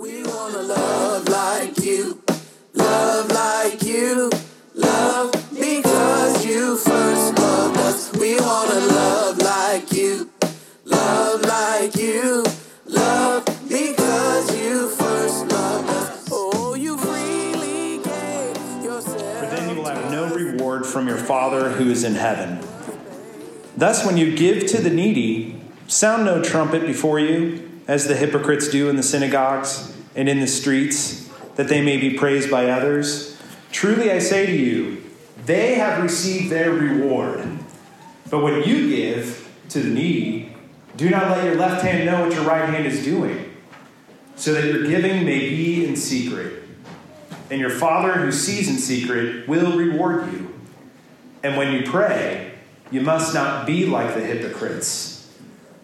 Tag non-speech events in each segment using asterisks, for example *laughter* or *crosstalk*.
We wanna love like you, love like you, love because you first loved us. We wanna love like you, love like you, love because you first loved us. Oh, you freely gave yourself. For then you will have no reward from your Father who is in heaven. Thus, when you give to the needy, sound no trumpet before you, as the hypocrites do in the synagogues and in the streets, that they may be praised by others. Truly I say to you, they have received their reward. But when you give to the needy, do not let your left hand know what your right hand is doing, so that your giving may be in secret. And your Father who sees in secret will reward you. And when you pray, you must not be like the hypocrites,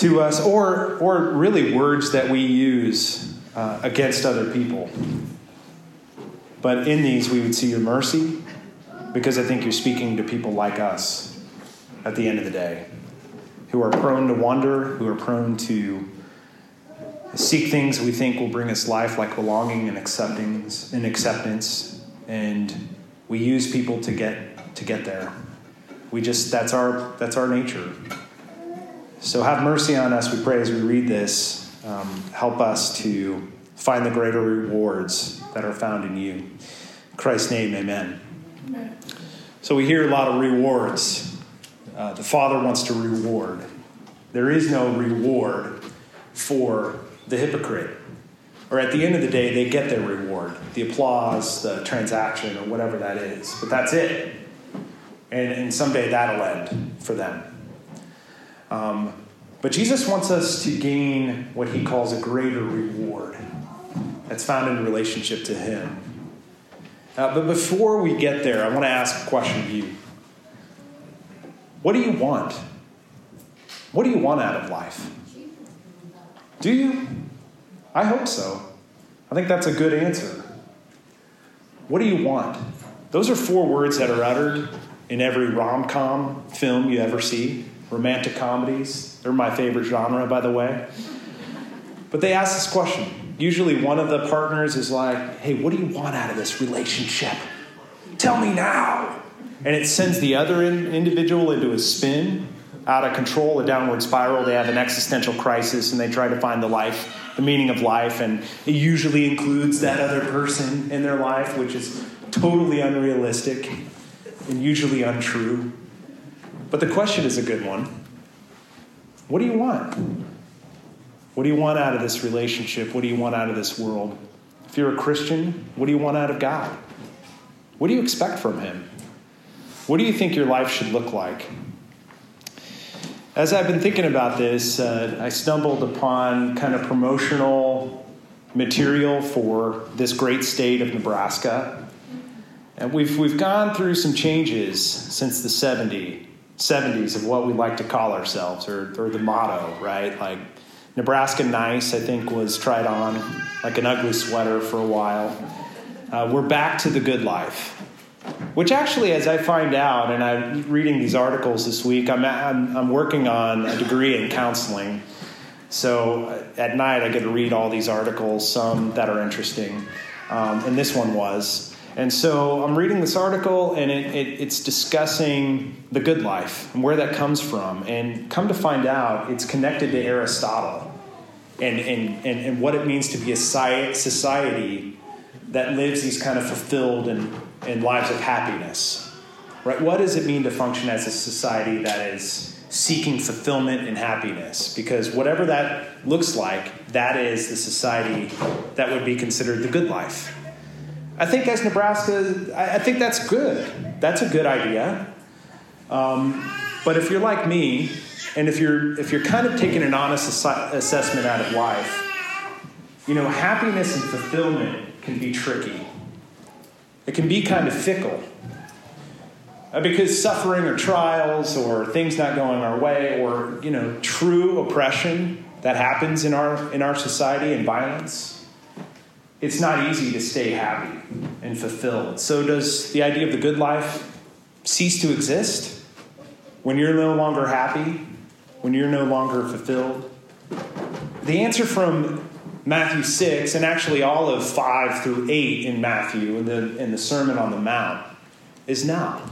to us, or, or really words that we use uh, against other people. But in these, we would see your mercy, because I think you're speaking to people like us at the end of the day, who are prone to wonder, who are prone to seek things we think will bring us life, like belonging and acceptance, and acceptance, and we use people to get to get there. We just that's our that's our nature. So have mercy on us, we pray, as we read this. Um, help us to find the greater rewards that are found in you. In Christ's name, amen. amen. So we hear a lot of rewards. Uh, the Father wants to reward. There is no reward for the hypocrite. Or at the end of the day, they get their reward the applause, the transaction, or whatever that is. But that's it. And, and someday that'll end for them. Um, but Jesus wants us to gain what he calls a greater reward that's found in relationship to him. Uh, but before we get there, I want to ask a question of you. What do you want? What do you want out of life? Do you? I hope so. I think that's a good answer. What do you want? Those are four words that are uttered in every rom com film you ever see. Romantic comedies. They're my favorite genre, by the way. But they ask this question. Usually, one of the partners is like, hey, what do you want out of this relationship? Tell me now. And it sends the other in- individual into a spin, out of control, a downward spiral. They have an existential crisis and they try to find the life, the meaning of life. And it usually includes that other person in their life, which is totally unrealistic and usually untrue. But the question is a good one. What do you want? What do you want out of this relationship? What do you want out of this world? If you're a Christian, what do you want out of God? What do you expect from Him? What do you think your life should look like? As I've been thinking about this, uh, I stumbled upon kind of promotional material for this great state of Nebraska. And we've, we've gone through some changes since the 70, 70s of what we like to call ourselves, or, or the motto, right? Like Nebraska Nice, I think, was tried on like an ugly sweater for a while. Uh, we're back to the good life. Which actually, as I find out, and I'm reading these articles this week, I'm, I'm, I'm working on a degree in counseling. So uh, at night, I get to read all these articles, some that are interesting, um, and this one was. And so I'm reading this article, and it, it, it's discussing the good life and where that comes from. And come to find out, it's connected to Aristotle and, and, and, and what it means to be a society that lives these kind of fulfilled and, and lives of happiness. Right? What does it mean to function as a society that is seeking fulfillment and happiness? Because whatever that looks like, that is the society that would be considered the good life. I think as Nebraska, I, I think that's good. That's a good idea. Um, but if you're like me, and if you're if you're kind of taking an honest assessment out of life, you know, happiness and fulfillment can be tricky. It can be kind of fickle. Uh, because suffering or trials or things not going our way or, you know, true oppression that happens in our, in our society and violence, it's not easy to stay happy and fulfilled. So, does the idea of the good life cease to exist when you're no longer happy, when you're no longer fulfilled? The answer from Matthew 6, and actually all of 5 through 8 in Matthew, in the, in the Sermon on the Mount, is now.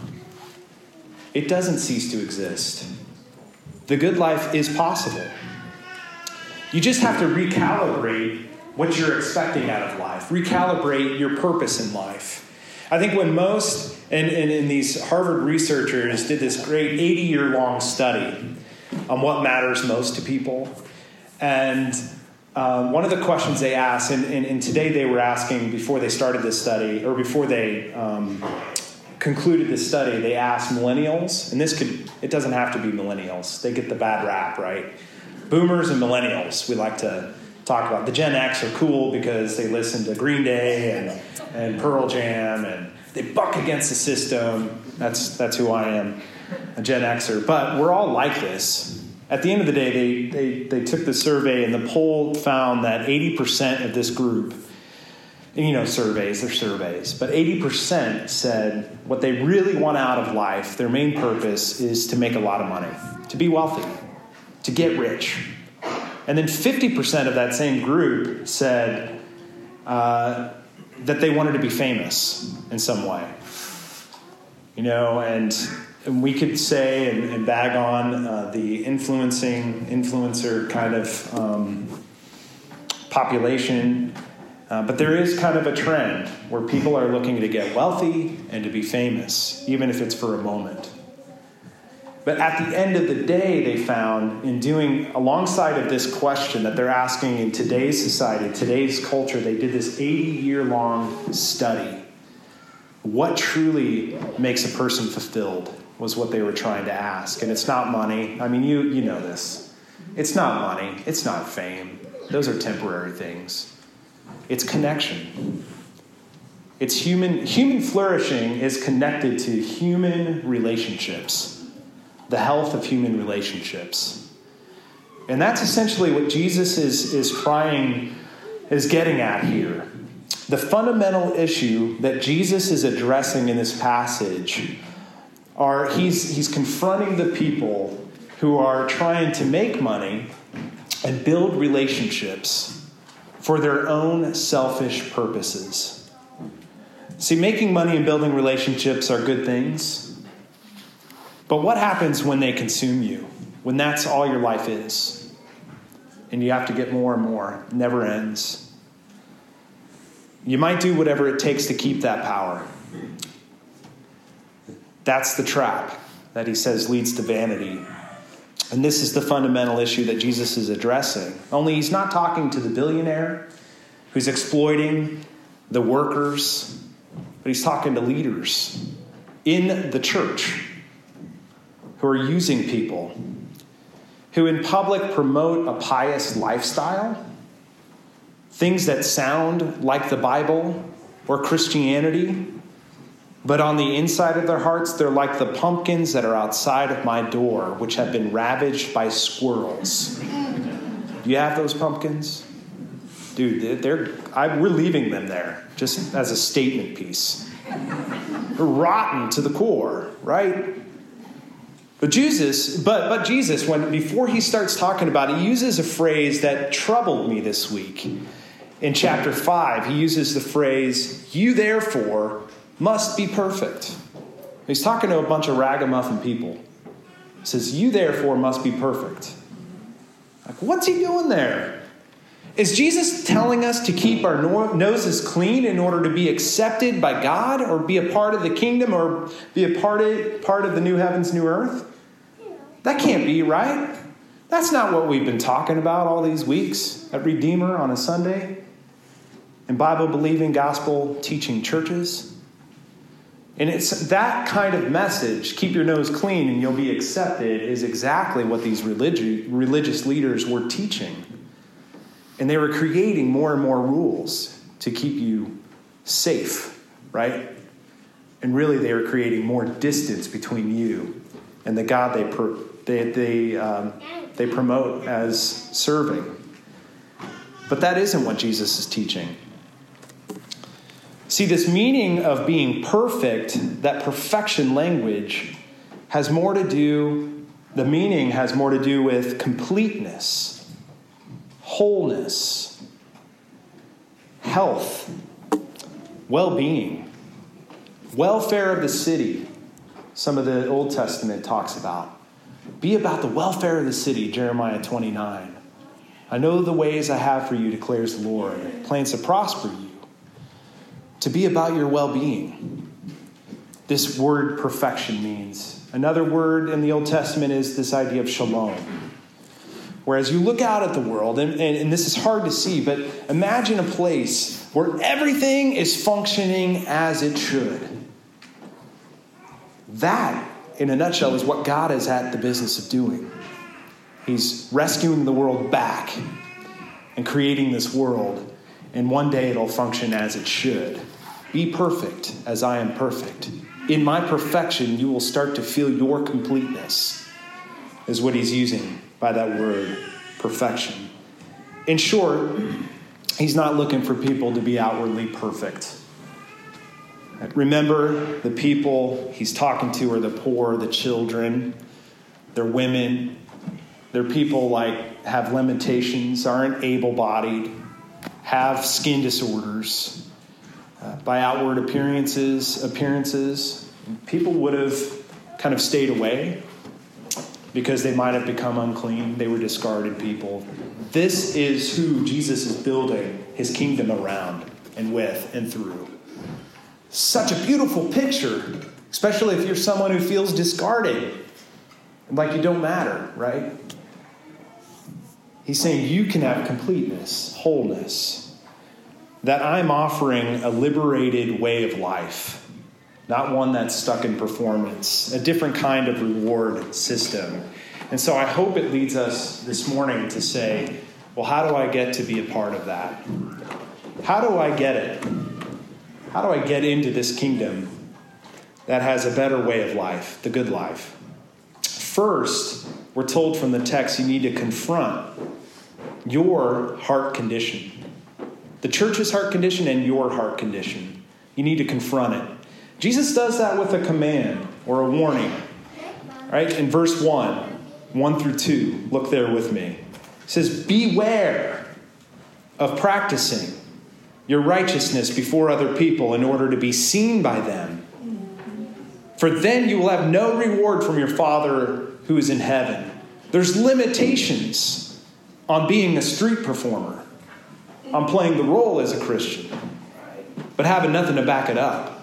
It doesn't cease to exist. The good life is possible. You just have to recalibrate what you're expecting out of life, recalibrate your purpose in life. I think when most, and, and, and these Harvard researchers did this great 80 year long study on what matters most to people. And um, one of the questions they asked, and, and, and, today they were asking before they started this study, or before they um, concluded this study, they asked millennials, and this could, it doesn't have to be millennials, they get the bad rap, right? Boomers and millennials, we like to talk about. The Gen X are cool because they listen to Green Day and, and Pearl Jam and they buck against the system. That's, that's who I am, a Gen Xer. But we're all like this. At the end of the day, they, they, they took the survey, and the poll found that 80% of this group, you know, surveys, they're surveys, but 80% said what they really want out of life, their main purpose is to make a lot of money, to be wealthy, to get rich. And then 50% of that same group said uh, that they wanted to be famous in some way. You know, and and we could say and, and bag on uh, the influencing influencer kind of um, population uh, but there is kind of a trend where people are looking to get wealthy and to be famous even if it's for a moment but at the end of the day they found in doing alongside of this question that they're asking in today's society today's culture they did this 80 year long study what truly makes a person fulfilled was what they were trying to ask. And it's not money. I mean, you, you know this. It's not money, it's not fame. Those are temporary things. It's connection. It's human, human flourishing is connected to human relationships, the health of human relationships. And that's essentially what Jesus is, is trying, is getting at here. The fundamental issue that Jesus is addressing in this passage are he's, he's confronting the people who are trying to make money and build relationships for their own selfish purposes. See, making money and building relationships are good things. But what happens when they consume you? When that's all your life is? And you have to get more and more, it never ends. You might do whatever it takes to keep that power. That's the trap that he says leads to vanity. And this is the fundamental issue that Jesus is addressing. Only he's not talking to the billionaire who's exploiting the workers, but he's talking to leaders in the church who are using people, who in public promote a pious lifestyle, things that sound like the Bible or Christianity, but on the inside of their hearts, they're like the pumpkins that are outside of my door, which have been ravaged by squirrels. Do you have those pumpkins? Dude, they're, I, we're leaving them there just as a statement piece. They're rotten to the core, right? But Jesus, but, but Jesus, when before he starts talking about it, he uses a phrase that troubled me this week. In chapter 5, he uses the phrase, You therefore must be perfect. He's talking to a bunch of ragamuffin people. He says, You therefore must be perfect. Like, what's he doing there? Is Jesus telling us to keep our noses clean in order to be accepted by God or be a part of the kingdom or be a part of, part of the new heavens, new earth? That can't be right. That's not what we've been talking about all these weeks at Redeemer on a Sunday in Bible believing, gospel teaching churches. And it's that kind of message, keep your nose clean and you'll be accepted, is exactly what these religi- religious leaders were teaching. And they were creating more and more rules to keep you safe, right? And really, they were creating more distance between you and the God they, per, they, they, um, they promote as serving. But that isn't what Jesus is teaching. See, this meaning of being perfect, that perfection language, has more to do, the meaning has more to do with completeness, wholeness, health, well being, welfare of the city. Some of the Old Testament talks about. Be about the welfare of the city, Jeremiah 29. I know the ways I have for you, declares the Lord, plans to prosper you to be about your well being. This word perfection means. Another word in the Old Testament is this idea of shalom. Whereas you look out at the world, and, and, and, this is hard to see, but imagine a place where everything is functioning as it should. That, in a nutshell, is what God is at the business of doing. He's rescuing the world back and creating this world, and one day it'll function as it should. Be perfect as I am perfect. In my perfection, you will start to feel your completeness, is what he's using by that word, perfection. In short, he's not looking for people to be outwardly perfect. Remember, the people he's talking to are the poor, the children, they're women, they're people like have limitations, aren't able bodied, have skin disorders, uh, by outward appearances, appearances, people would have kind of stayed away because they might have become unclean. They were discarded people. This is who Jesus is building his kingdom around and with and through. Such a beautiful picture, especially if you're someone who feels discarded like you don't matter, right? He's saying you can have completeness, wholeness, that I'm offering a liberated way of life, not one that's stuck in performance, a different kind of reward system. And so I hope it leads us this morning to say, well, how do I get to be a part of that? How do I get it? How do I get into this kingdom that has a better way of life, the good life? First, we're told from the text you need to confront your heart condition the church's heart condition and your heart condition. You need to confront it. Jesus does that with a command or a warning. Right? In verse 1, 1 through 2, look there with me. It says, Beware of practicing your righteousness before other people in order to be seen by them. For then you will have no reward from your Father who is in heaven. There's limitations on being a street performer. I'm playing the role as a Christian, but having nothing to back it up.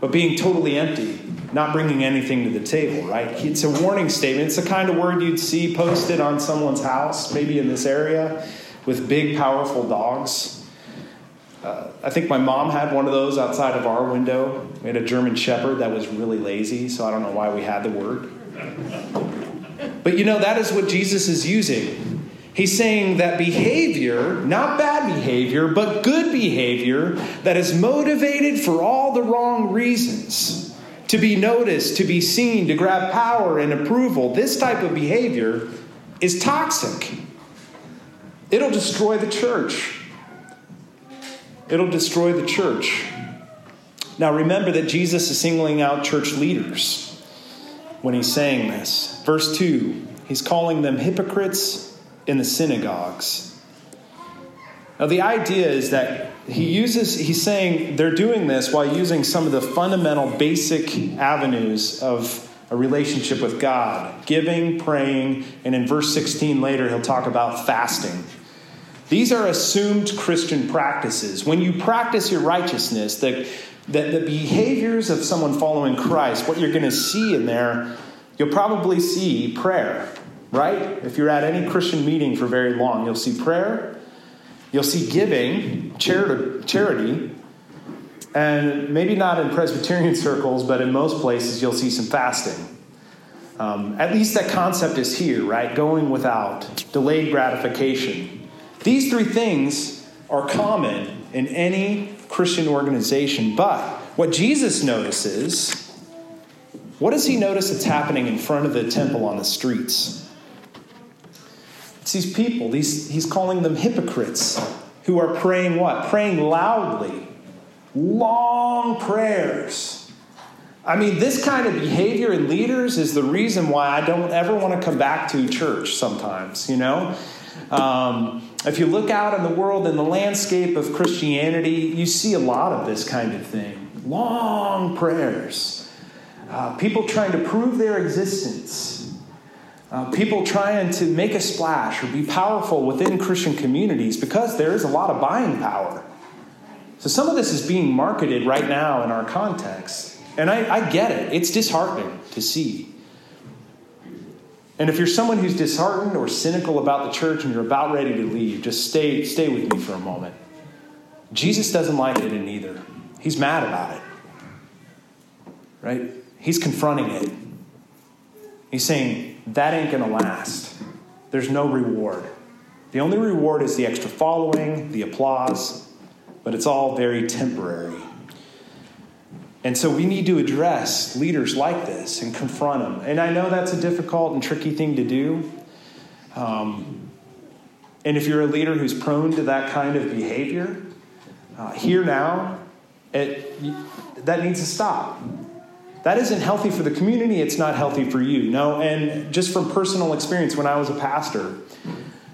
But being totally empty, not bringing anything to the table, right? It's a warning statement. It's the kind of word you'd see posted on someone's house, maybe in this area, with big, powerful dogs. Uh, I think my mom had one of those outside of our window. We had a German Shepherd that was really lazy, so I don't know why we had the word. But you know, that is what Jesus is using He's saying that behavior, not bad behavior, but good behavior that is motivated for all the wrong reasons to be noticed, to be seen, to grab power and approval, this type of behavior is toxic. It'll destroy the church. It'll destroy the church. Now, remember that Jesus is singling out church leaders when he's saying this. Verse 2, he's calling them hypocrites in the synagogues. Now, the idea is that he uses, he's saying they're doing this while using some of the fundamental basic avenues of a relationship with God giving, praying, and in verse 16 later, he'll talk about fasting. These are assumed Christian practices. When you practice your righteousness, the, the, the behaviors of someone following Christ, what you're going to see in there, you'll probably see prayer right? If you're at any Christian meeting for very long, you'll see prayer, you'll see giving, charity, and maybe not in Presbyterian *laughs* circles, but in most places, you'll see some fasting. Um, at least that concept is here, right? Going without, delayed gratification. These three things are common in any Christian organization, but what Jesus notices, what does he notice that's happening in front of the temple on the streets? It's these people, these, he's calling them hypocrites who are praying what? Praying loudly, long prayers. I mean, this kind of behavior in leaders is the reason why I don't ever want to come back to church sometimes, you know? Um, if you look out in the world, in the landscape of Christianity, you see a lot of this kind of thing long prayers, uh, people trying to prove their existence, uh, people trying to make a splash or be powerful within Christian communities because there is a lot of buying power. So some of this is being marketed right now in our context. And I, I get it, it's disheartening to see. And if you're someone who's disheartened or cynical about the church and you're about ready to leave, just stay, stay with me for a moment. Jesus doesn't like it in either. He's mad about it. Right? He's confronting it. He's saying, that ain't going to last. There's no reward. The only reward is the extra following, the applause, but it's all very temporary. And so we need to address leaders like this and confront them. And I know that's a difficult and tricky thing to do. Um, and if you're a leader who's prone to that kind of behavior, uh, here now, it, that needs to stop. That isn't healthy for the community, it's not healthy for you. No, and just from personal experience, when I was a pastor,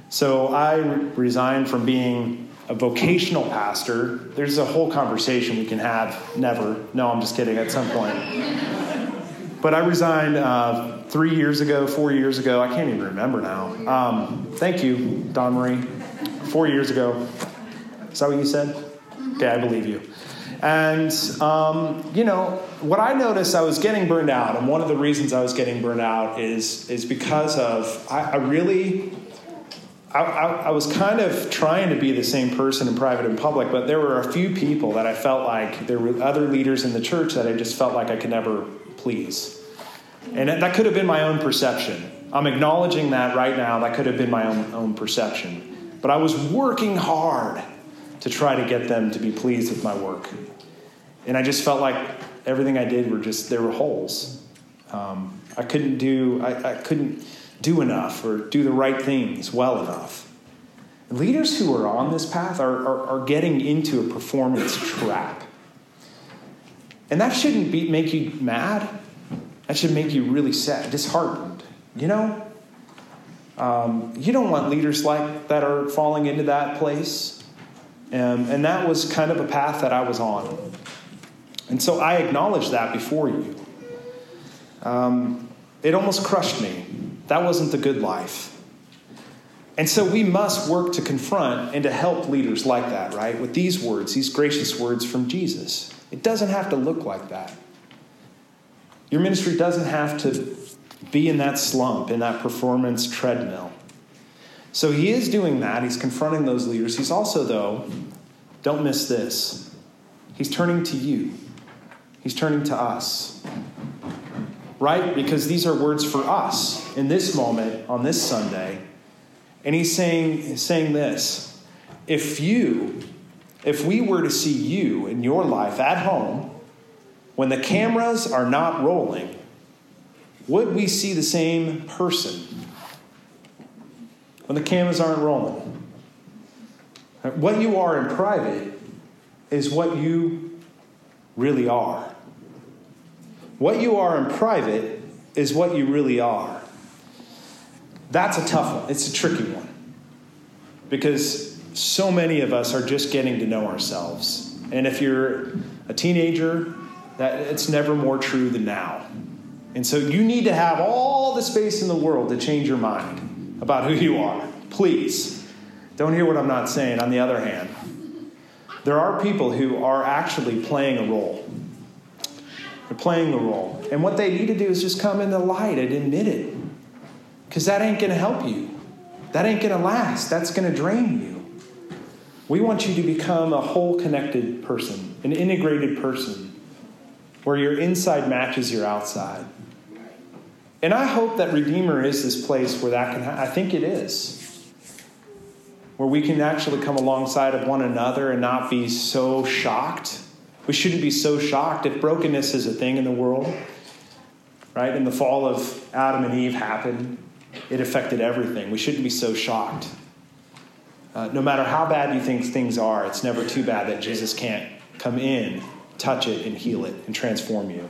so I resigned from being a vocational pastor. There's a whole conversation we can have. Never. No, I'm just kidding, at some point. But I resigned uh, three years ago, four years ago. I can't even remember now. Um, thank you, Don Marie. Four years ago. Is that what you said? Okay, I believe you. And, um, you know, what I noticed, I was getting burned out. And one of the reasons I was getting burned out is, is because of, I, I really, I, I, I, was kind of trying to be the same person in private and public, but there were a few people that I felt like there were other leaders in the church that I just felt like I could never please. And that could have been my own perception. I'm acknowledging that right now. That could have been my own, own perception. But I was working hard to try to get them to be pleased with my work. And I just felt like everything I did were just, there were holes. Um, I couldn't do, I, I couldn't do enough or do the right things well enough. Leaders who are on this path are, are, are getting into a performance *laughs* trap. And that shouldn't be, make you mad. That should make you really sad, disheartened. You know? Um, you don't want leaders like that are falling into that place. Um, and that was kind of a path that I was on. And so I acknowledge that before you. Um, it almost crushed me. That wasn't the good life. And so we must work to confront and to help leaders like that, right? With these words, these gracious words from Jesus. It doesn't have to look like that. Your ministry doesn't have to be in that slump, in that performance treadmill. So he is doing that. He's confronting those leaders. He's also, though, don't miss this, he's turning to you, he's turning to us. Right? Because these are words for us in this moment on this Sunday. And he's saying, saying this if you, if we were to see you in your life at home, when the cameras are not rolling, would we see the same person when the cameras aren't rolling? What you are in private is what you really are. What you are in private is what you really are. That's a tough one. It's a tricky one. Because so many of us are just getting to know ourselves. And if you're a teenager, that it's never more true than now. And so you need to have all the space in the world to change your mind about who you are. Please. Don't hear what I'm not saying. On the other hand, there are people who are actually playing a role. They're playing the role. And what they need to do is just come in the light and admit it. Because that ain't going to help you. That ain't going to last. That's going to drain you. We want you to become a whole connected person, an integrated person, where your inside matches your outside. And I hope that Redeemer is this place where that can happen. I think it is. where we can actually come alongside of one another and not be so shocked. We shouldn't be so shocked if brokenness is a thing in the world, right? And the fall of Adam and Eve happened, it affected everything. We shouldn't be so shocked. Uh, no matter how bad you think things are, it's never too bad that Jesus can't come in, touch it, and heal it and transform you.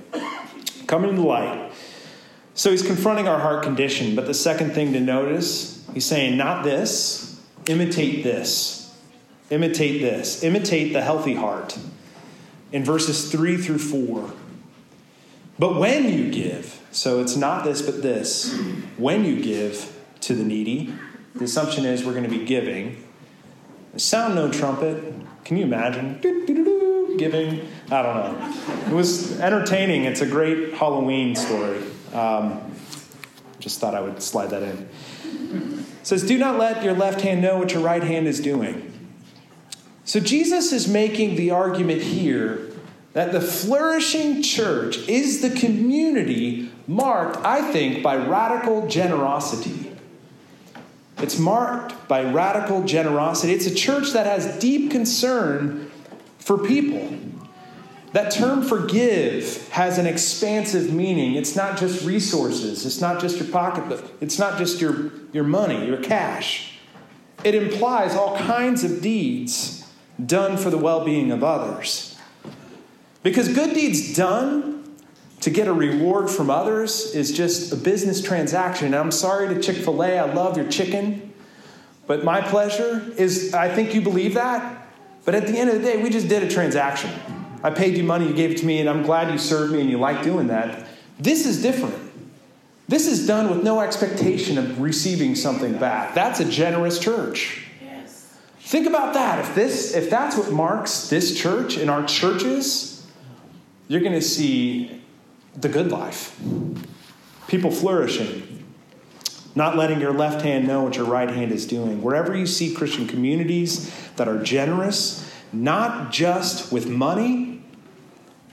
Come into the light. So he's confronting our heart condition, but the second thing to notice, he's saying, not this, imitate this. Imitate this. Imitate the healthy heart. In verses 3 through 4. But when you give, so it's not this, but this, when you give to the needy, the assumption is we're going to be giving. Sound no trumpet. Can you imagine? Giving. I don't know. It was entertaining. It's a great Halloween story. Um, just thought I would slide that in. It says, Do not let your left hand know what your right hand is doing. So Jesus is making the argument here that the flourishing church is the community marked, I think, by radical generosity. It's marked by radical generosity. It's a church that has deep concern for people. That term forgive has an expansive meaning. It's not just resources, it's not just your pocketbook, it's not just your, your money, your cash. It implies all kinds of deeds done for the well being of others. Because good deeds done to get a reward from others is just a business transaction. And I'm sorry to Chick fil A, I love your chicken. But my pleasure is, I think you believe that. But at the end of the day, we just did a transaction. I paid you money, you gave it to me, and I'm glad you served me and you like doing that. This is different. This is done with no expectation of receiving something back. That's a generous church. Think about that. If this if that's what marks this church and our churches, you're going to see the good life. People flourishing, not letting your left hand know what your right hand is doing. Wherever you see Christian communities that are generous, not just with money,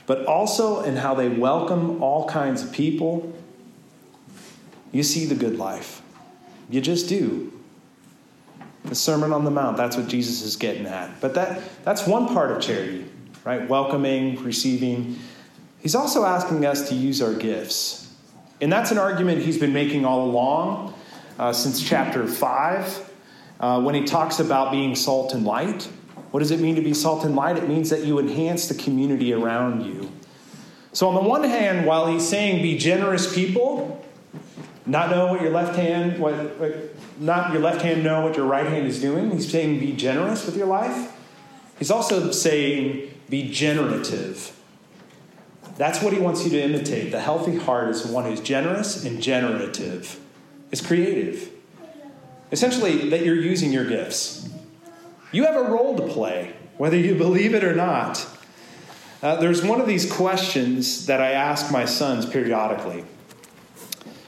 but also in how they welcome all kinds of people, you see the good life. You just do. The Sermon on the Mount, that's what Jesus is getting at. But that, that's one part of charity, right? Welcoming, receiving. He's also asking us to use our gifts. And that's an argument he's been making all along uh, since chapter 5, uh, when he talks about being salt and light. What does it mean to be salt and light? It means that you enhance the community around you. So, on the one hand, while he's saying be generous people, not know what your left hand, what, not your left hand know what your right hand is doing. He's saying be generous with your life. He's also saying be generative. That's what he wants you to imitate. The healthy heart is one who's generous and generative. is creative. Essentially, that you're using your gifts. You have a role to play, whether you believe it or not. Uh, there's one of these questions that I ask my sons periodically.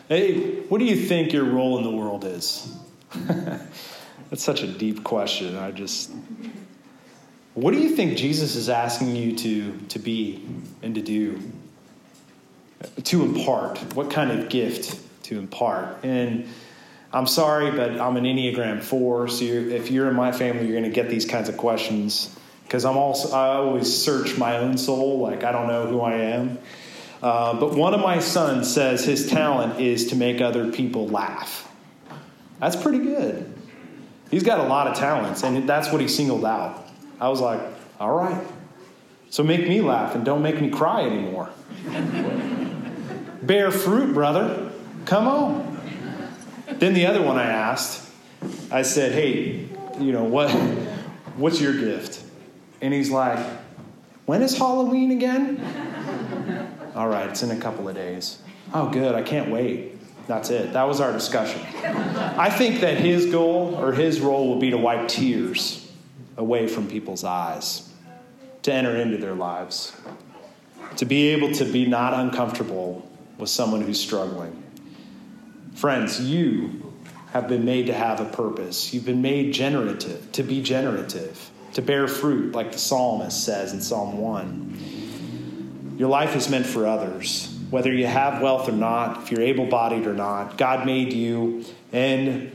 Hey, what do you think your role in the world is? *laughs* That's such a deep question. I just. What do you think Jesus is asking you to, to be and to do? To impart? What kind of gift to impart? And I'm sorry, but I'm an Enneagram 4, so you're, if you're in my family, you're going to get these kinds of questions because I'm also I always search my own soul, like I don't know who I am. Uh, but one of my sons says his talent is to make other people laugh. That's pretty good. He's got a lot of talents, and that's what he singled out. I was like, all right. So make me laugh and don't make me cry anymore. Bear fruit, brother. Come on. Then the other one I asked, I said, hey, you know, what, what's your gift? And he's like, when is Halloween again? All right, it's in a couple of days. Oh, good, I can't wait. That's it. That was our discussion. I think that his goal or his role will be to wipe tears away from people's eyes, to enter into their lives, to be able to be not uncomfortable with someone who's struggling. Friends, you have been made to have a purpose. You've been made generative, to be generative, to bear fruit, like the psalmist says in Psalm 1. Your life is meant for others. Whether you have wealth or not, if you're able bodied or not, God made you, and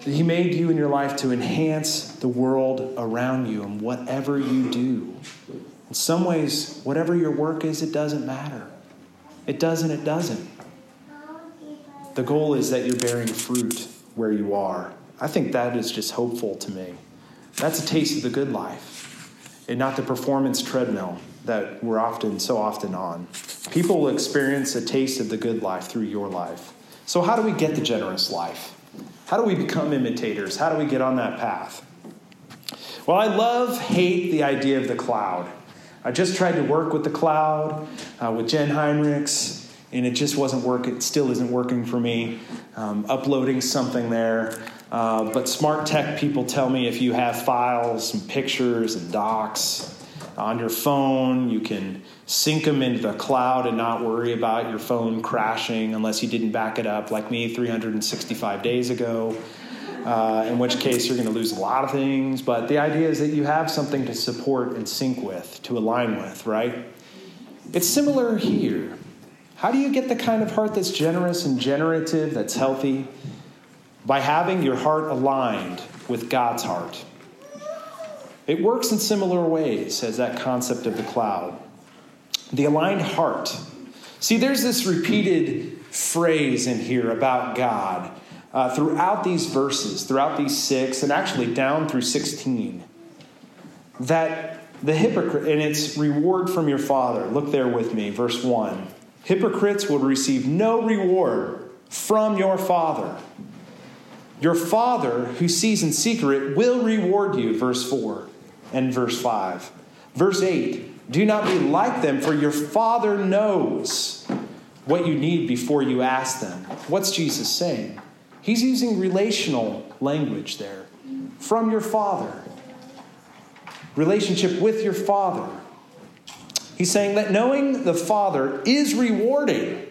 He made you in your life to enhance the world around you and whatever you do. In some ways, whatever your work is, it doesn't matter. It doesn't, it doesn't. The goal is that you're bearing fruit where you are. I think that is just hopeful to me. That's a taste of the good life and not the performance treadmill that we're often so often on. People will experience a taste of the good life through your life. So, how do we get the generous life? How do we become imitators? How do we get on that path? Well, I love, hate the idea of the cloud. I just tried to work with the cloud, uh, with Jen Heinrichs, and it just wasn't working. It still isn't working for me. Um, uploading something there. Uh, but smart tech people tell me if you have files and pictures and docs on your phone, you can sync them into the cloud and not worry about your phone crashing unless you didn't back it up like me 365 days ago. Uh, in which case you're going to lose a lot of things. But the idea is that you have something to support and sync with, to align with, right? It's similar here. How do you get the kind of heart that's generous and generative, that's healthy? By having your heart aligned with God's heart. It works in similar ways as that concept of the cloud. The aligned heart. See, there's this repeated phrase in here about God uh, throughout these verses, throughout these six, and actually down through 16, that the hypocrite, and its reward from your Father. Look there with me, verse 1. Hypocrites will receive no reward from your Father. Your Father, who sees in secret, will reward you, verse 4 and verse 5. Verse 8 Do not be like them, for your Father knows what you need before you ask them. What's Jesus saying? He's using relational language there. From your Father, relationship with your Father. He's saying that knowing the Father is rewarding.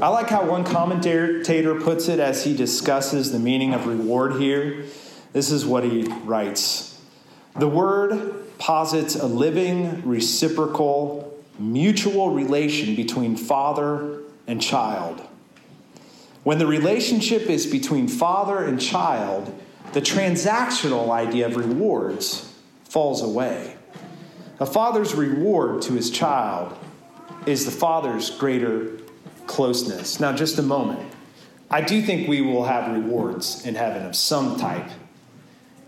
I like how one commentator puts it as he discusses the meaning of reward here. This is what he writes The word posits a living, reciprocal, mutual relation between father and child. When the relationship is between father and child, the transactional idea of rewards falls away. A father's reward to his child is the father's greater closeness. Now, just a moment. I do think we will have rewards in heaven of some type.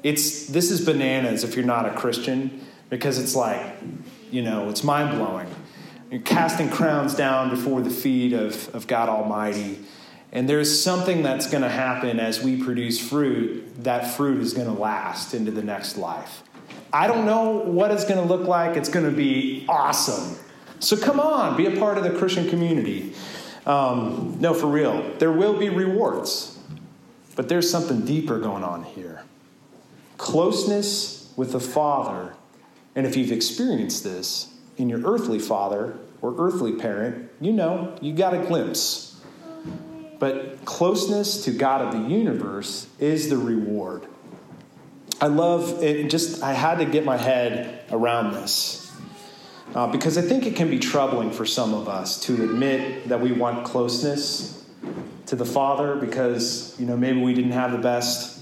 It's this is bananas if you're not a Christian because it's like, you know, it's mind blowing. You're casting crowns down before the feet of, of God Almighty. And there's something that's going to happen as we produce fruit. That fruit is going to last into the next life. I don't know what it's going to look like. It's going to be awesome. So come on, be a part of the Christian community. Um, no, for real. There will be rewards, but there's something deeper going on here. Closeness with the Father, and if you've experienced this in your earthly father or earthly parent, you know, you got a glimpse. But closeness to God of the universe is the reward. I love it, just, I had to get my head around this. Uh, because I think it can be troubling for some of us to admit that we want closeness to the Father because, you know, maybe we didn't have the best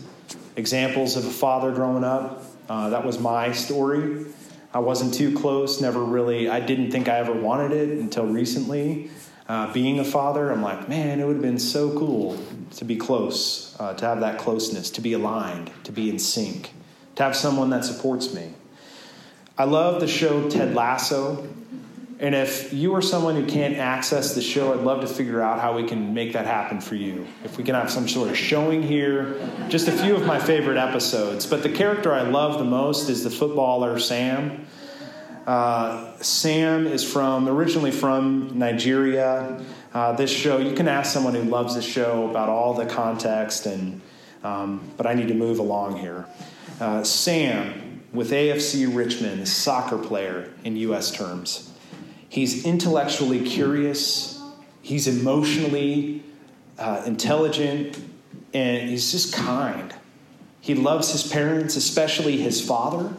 examples of a father growing up. Uh, that was my story. I wasn't too close, never really, I didn't think I ever wanted it until recently. Uh, being a father, I'm like, man, it would have been so cool to be close, uh, to have that closeness, to be aligned, to be in sync, to have someone that supports me. I love the show Ted Lasso. And if you are someone who can't access the show, I'd love to figure out how we can make that happen for you. If we can have some sort of showing here, just a few of my favorite episodes. But the character I love the most is the footballer Sam. Uh, Sam is from originally from Nigeria. Uh, this show, you can ask someone who loves the show about all the context, and um, but I need to move along here. Uh, Sam with AFC Richmond, soccer player in U.S. terms. He's intellectually curious, he's emotionally uh, intelligent, and he's just kind. He loves his parents, especially his father,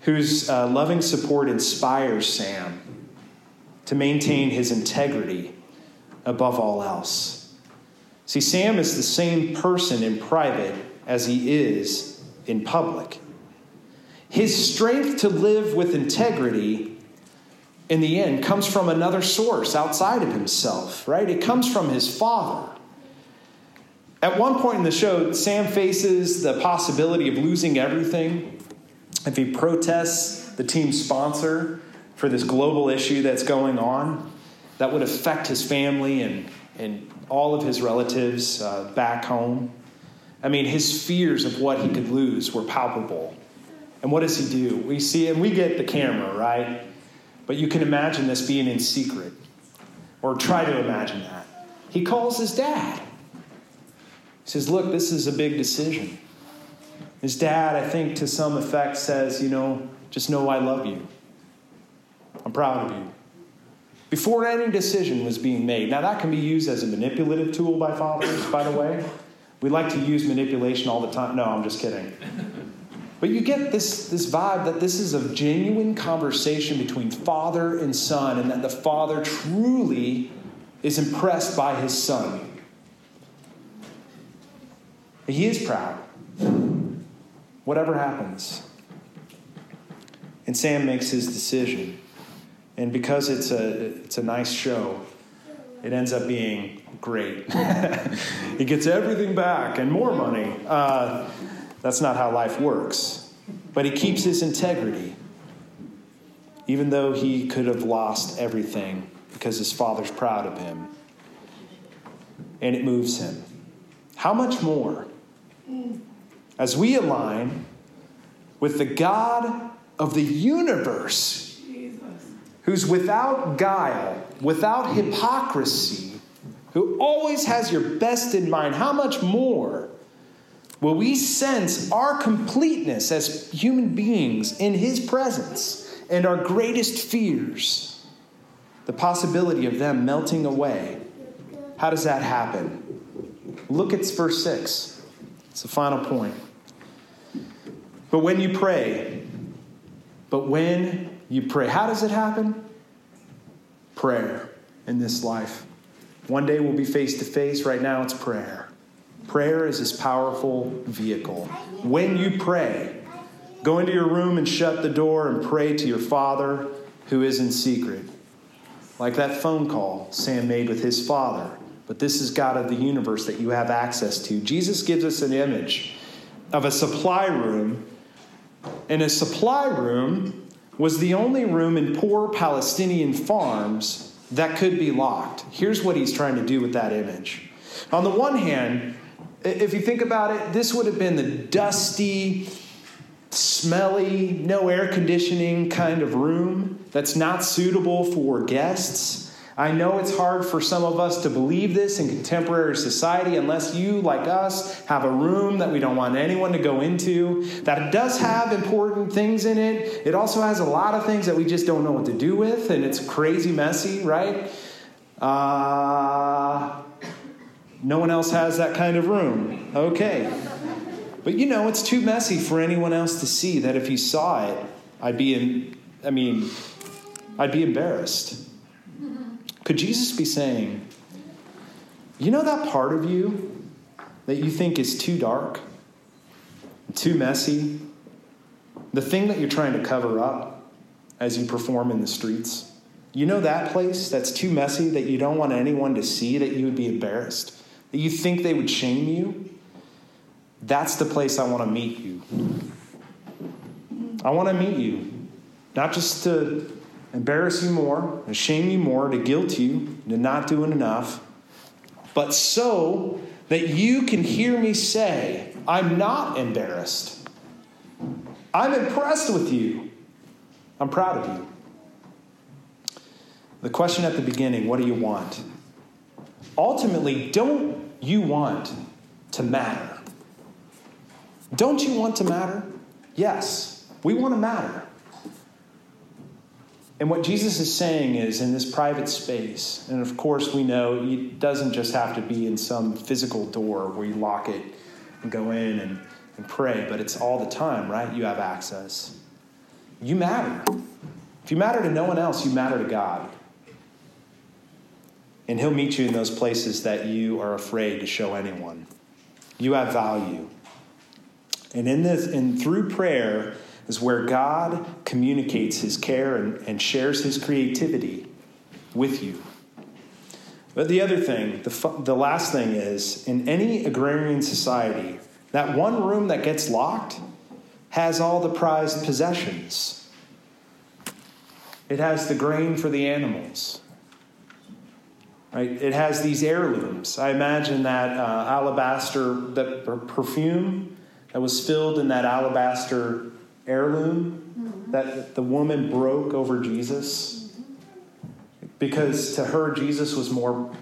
whose uh, loving support inspires Sam to maintain his integrity above all else. See, Sam is the same person in private as he is in public. His strength to live with integrity in the end comes from another source outside of himself, right? It comes from his father. At one point in the show, Sam faces the possibility of losing everything if he protests the team's sponsor for this global issue that's going on that would affect his family and, and all of his relatives uh, back home. I mean, his fears of what he could lose were palpable. And what does he do? We see, and we get the camera, right? But you can imagine this being in secret, or try to imagine that. He calls his dad. He says, Look, this is a big decision. His dad, I think, to some effect, says, You know, just know I love you. I'm proud of you. Before any decision was being made. Now, that can be used as a manipulative tool by fathers, by the way. We like to use manipulation all the time. No, I'm just kidding. But you get this, this vibe that this is a genuine conversation between father and son, and that the father truly is impressed by his son. He is proud. Whatever happens. And Sam makes his decision. And because it's a, it's a nice show, it ends up being great. *laughs* he gets everything back and more money. Uh, that's not how life works. But he keeps his integrity, even though he could have lost everything because his father's proud of him. And it moves him. How much more? As we align with the God of the universe, who's without guile, without hypocrisy, who always has your best in mind, how much more will we sense our completeness as human beings in His presence and our greatest fears, the possibility of them melting away? How does that happen? Look at verse 6. It's the final point. But when you pray, but when you pray, how does it happen? Prayer in this life. One day we'll be face to face. Right now it's prayer. Prayer is this powerful vehicle. When you pray, go into your room and shut the door and pray to your Father who is in secret. Like that phone call Sam made with his father. But this is God of the universe that you have access to. Jesus gives us an image of a supply room and a supply room was the only room in poor Palestinian farms that could be locked. Here's what he's trying to do with that image. On the one hand, if you think about it, this would have been the dusty, smelly, no air conditioning kind of room that's not suitable for guests. I know it's hard for some of us to believe this in contemporary society unless you, like us, have a room that we don't want anyone to go into. That does have important things in it. It also has a lot of things that we just don't know what to do with, and it's crazy messy, right? Uh, no one else has that kind of room. Okay. But you know, it's too messy for anyone else to see that if you saw it, I'd be in, I mean, I'd be embarrassed. Could Jesus be saying, you know that part of you that you think is too dark, too messy, the thing that you're trying to cover up as you perform in the streets? You know that place that's too messy that you don't want anyone to see, that you would be embarrassed, that you think they would shame you? That's the place I want to meet you. I want to meet you, not just to embarrass you more, to shame you more, to guilt you to not doing enough, but so that you can hear me say, I'm not embarrassed. I'm impressed with you. I'm proud of you. The question at the beginning what do you want? Ultimately, don't you want to matter? Don't you want to matter? Yes, we want to matter. And what Jesus is saying is in this private space, and of course we know it doesn't just have to be in some physical door where you lock it and go in and, and pray, but it's all the time, right? You have access. You matter. If you matter to no one else, you matter to God. And He'll meet you in those places that you are afraid to show anyone. You have value. And in this, and through prayer is where God communicates His care and, and shares His creativity with you. But the other thing, the, the last thing is, in any agrarian society, that one room that gets locked has all the prized possessions. It has the grain for the animals. Right? It has these heirlooms. I imagine that uh, alabaster, that perfume that was filled in that alabaster heirloom mm-hmm. that the woman broke over Jesus. Because to her, Jesus was more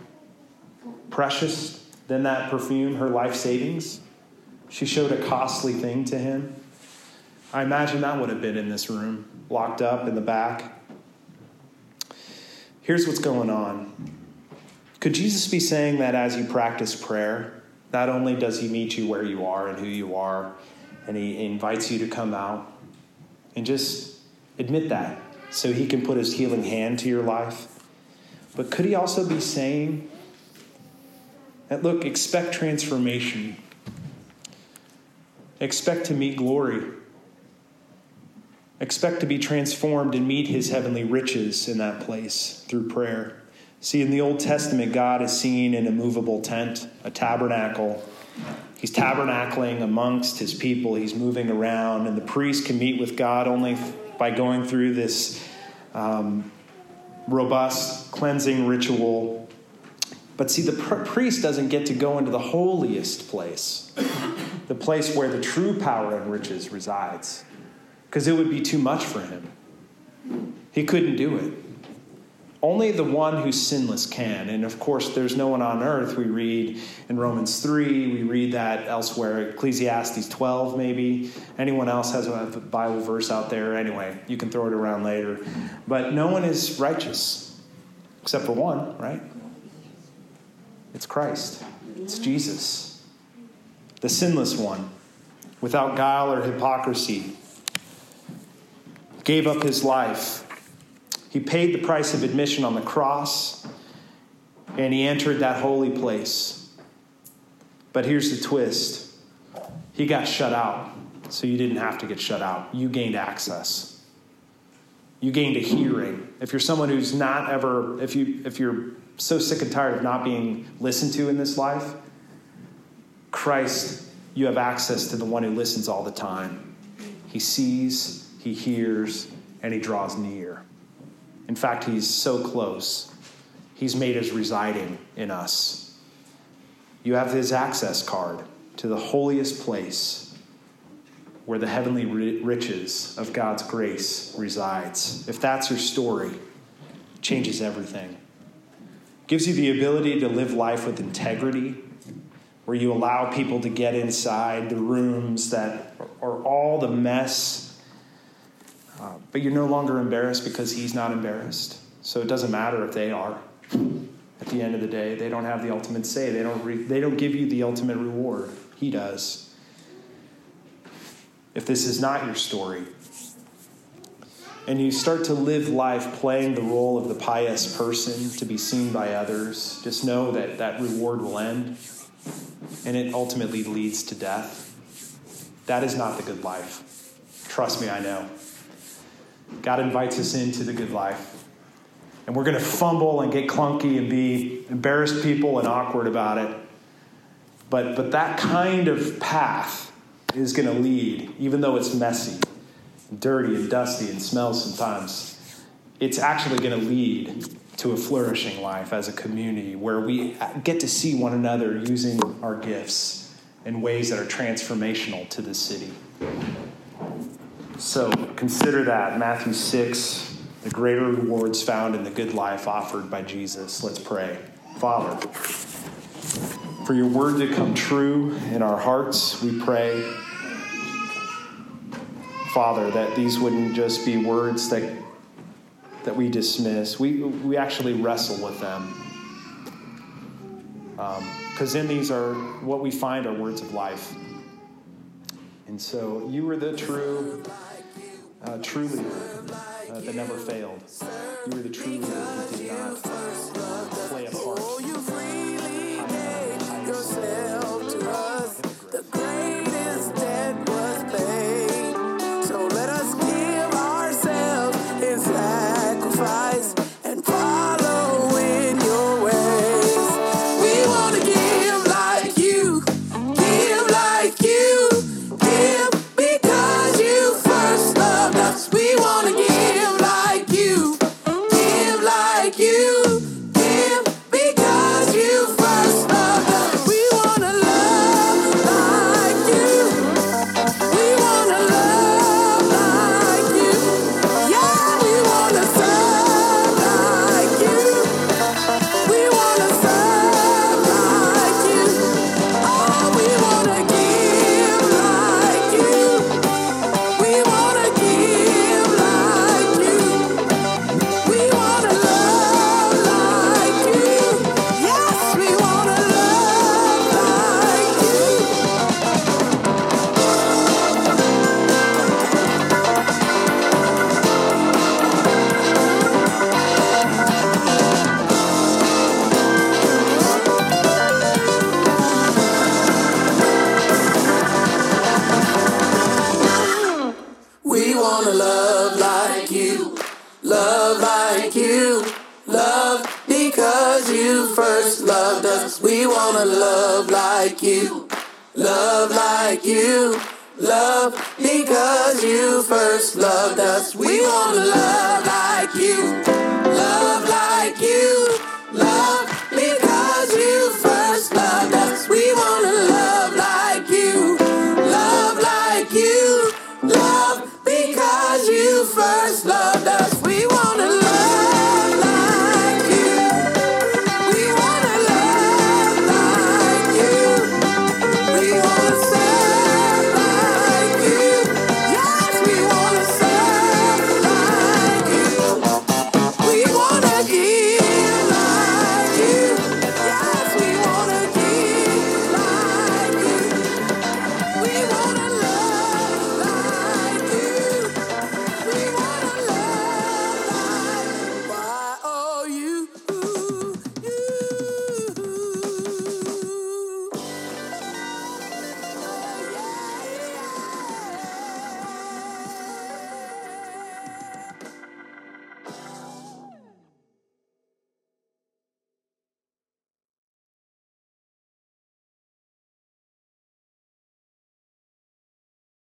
precious than that perfume, her life savings. She showed a costly thing to him. I imagine that would have been in this room, locked up in the back. Here's what's going on. Could Jesus be saying that as you practice prayer, not only does he meet you where you are and who you are, and he invites you to come out and just admit that so he can put his healing hand to your life, but could he also be saying that, look, expect transformation, expect to meet glory. Expect to be transformed and meet his heavenly riches in that place through prayer. See, in the Old Testament, God is seen in a movable tent, a tabernacle. He's tabernacling amongst his people, he's moving around, and the priest can meet with God only by going through this um, robust cleansing ritual. But see, the pr- priest doesn't get to go into the holiest place, the place where the true power and riches resides because it would be too much for him. He couldn't do it. Only the one who's sinless can. And of course, there's no one on earth. We read in Romans 3, we read that elsewhere, Ecclesiastes 12, maybe. Anyone else has a Bible verse out there? Anyway, you can throw it around later. But no one is righteous except for one, right? It's Christ, it's Jesus, the sinless one, without guile or hypocrisy gave up his life. He paid the price of admission on the cross, and he entered that holy place. But here's the twist he got shut out, so you didn't have to get shut out. You gained access. You gained a hearing. If you're someone who's not ever, if, you, if you're so sick and tired of not being listened to in this life, Christ, you have access to the one who listens all the time. He sees, he hears, and he draws near. In fact, he's so close, he's made us residing in us. You have his access card to the holiest place where the heavenly riches of God's grace resides. If that's your story, changes everything. Gives you the ability to live life with integrity, where you allow people to get inside the rooms that are all the mess uh, but you're no longer embarrassed because he's not embarrassed. So it doesn't matter if they are. At the end of the day, they don't have the ultimate say. They don't, re- they don't give you the ultimate reward. He does. If this is not your story, and you start to live life playing the role of the pious person to be seen by others, just know that that reward will end and it ultimately leads to death. That is not the good life. Trust me, I know. God invites us into the good life. And we're going to fumble and get clunky and be embarrassed people and awkward about it. But, but that kind of path is going to lead, even though it's messy, and dirty, and dusty, and smells sometimes, it's actually going to lead to a flourishing life as a community where we get to see one another using our gifts in ways that are transformational to the city. So consider that Matthew 6, the greater rewards found in the good life offered by Jesus. Let's pray. Father, for your word to come true in our hearts, we pray. Father, that these wouldn't just be words that, that we dismiss. We, we actually wrestle with them. Because um, in these are what we find are words of life. And so you are the true uh, true leader uh, that never failed. You were the true leader who did not love like you, love like you, love because you first loved us. We want to love like you, love like you, love because you first loved us. We want to love like you, love like you, love because you first loved us.